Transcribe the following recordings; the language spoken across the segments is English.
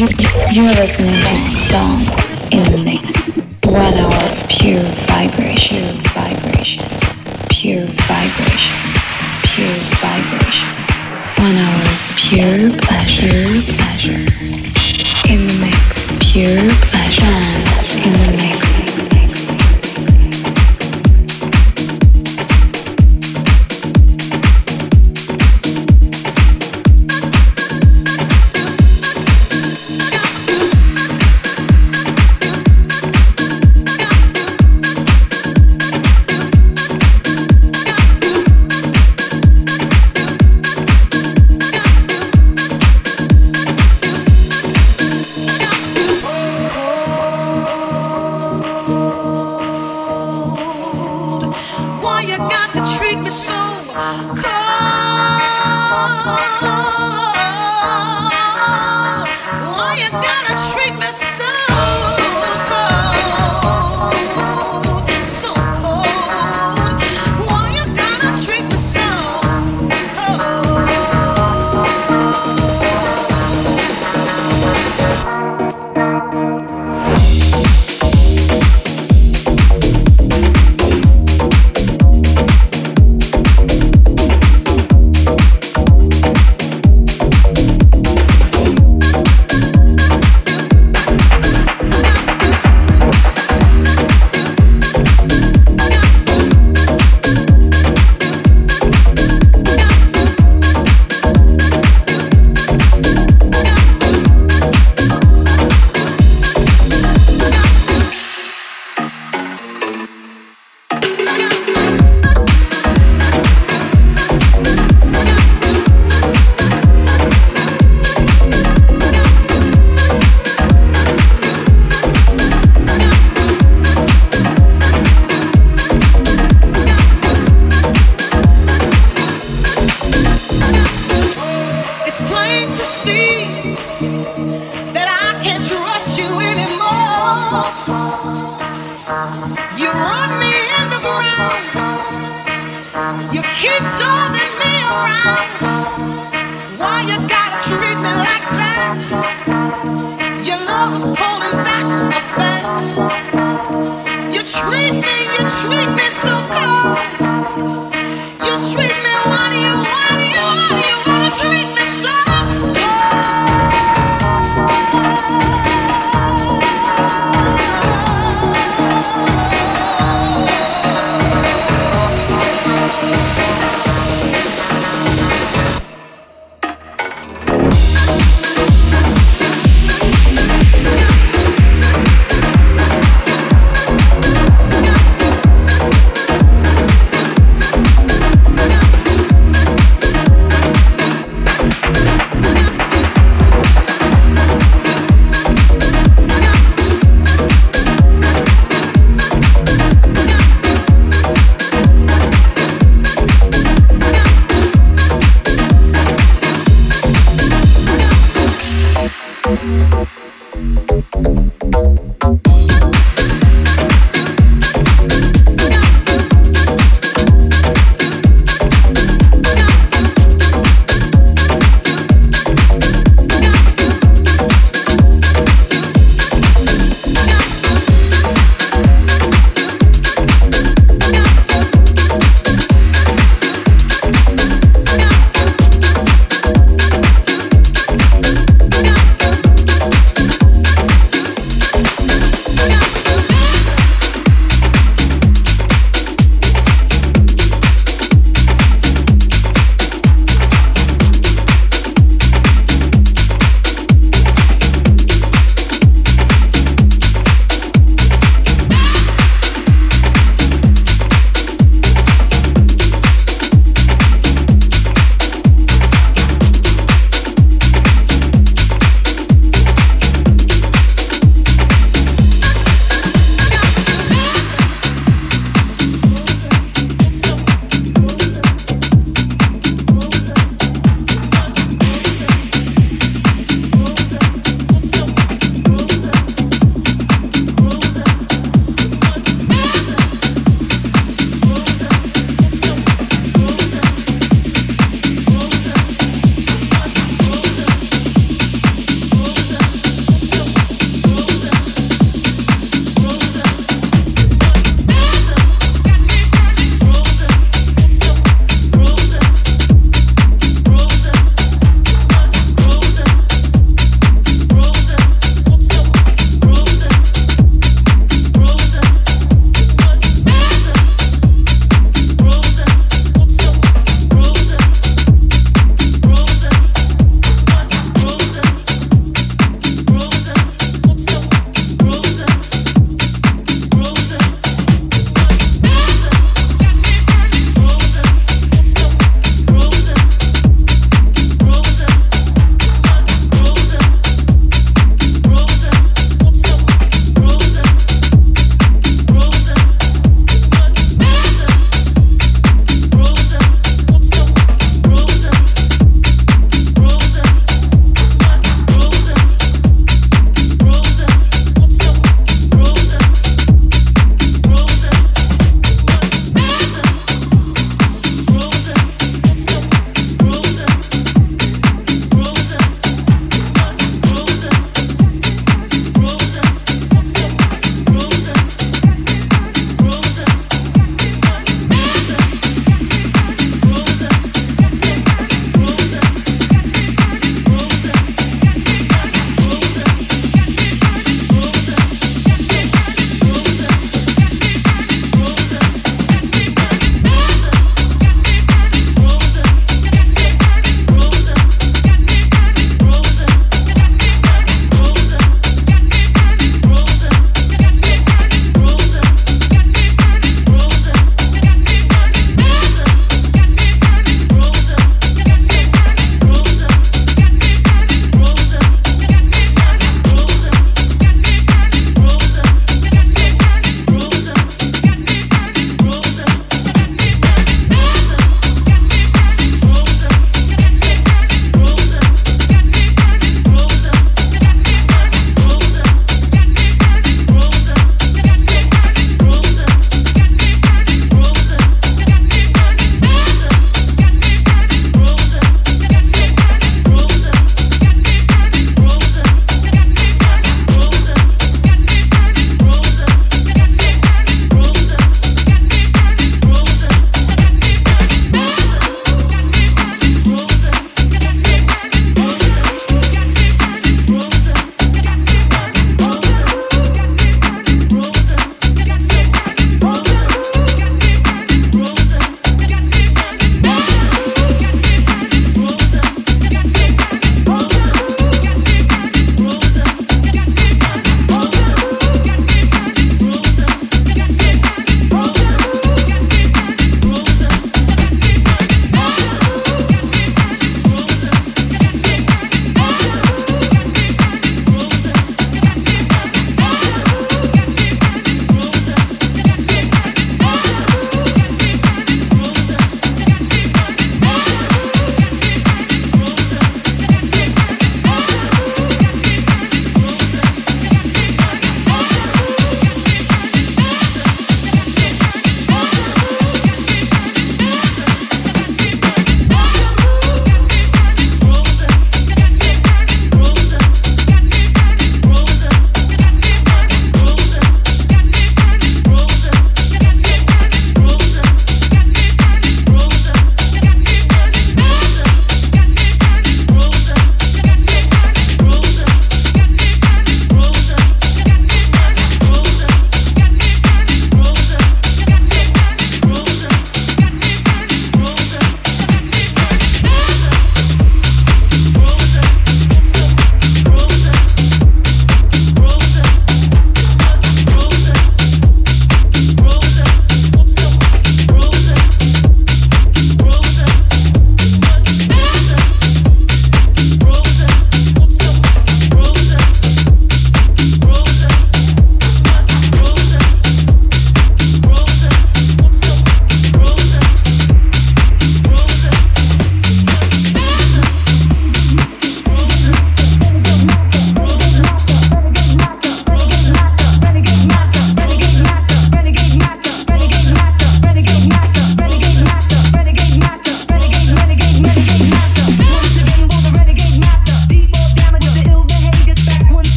You're listening to Dance in the Mix. One hour of pure vibration, vibration, pure vibration, pure vibration. One hour of pure pleasure, pleasure. In the mix, pure pleasure. In the mix.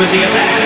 with the attack.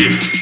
их.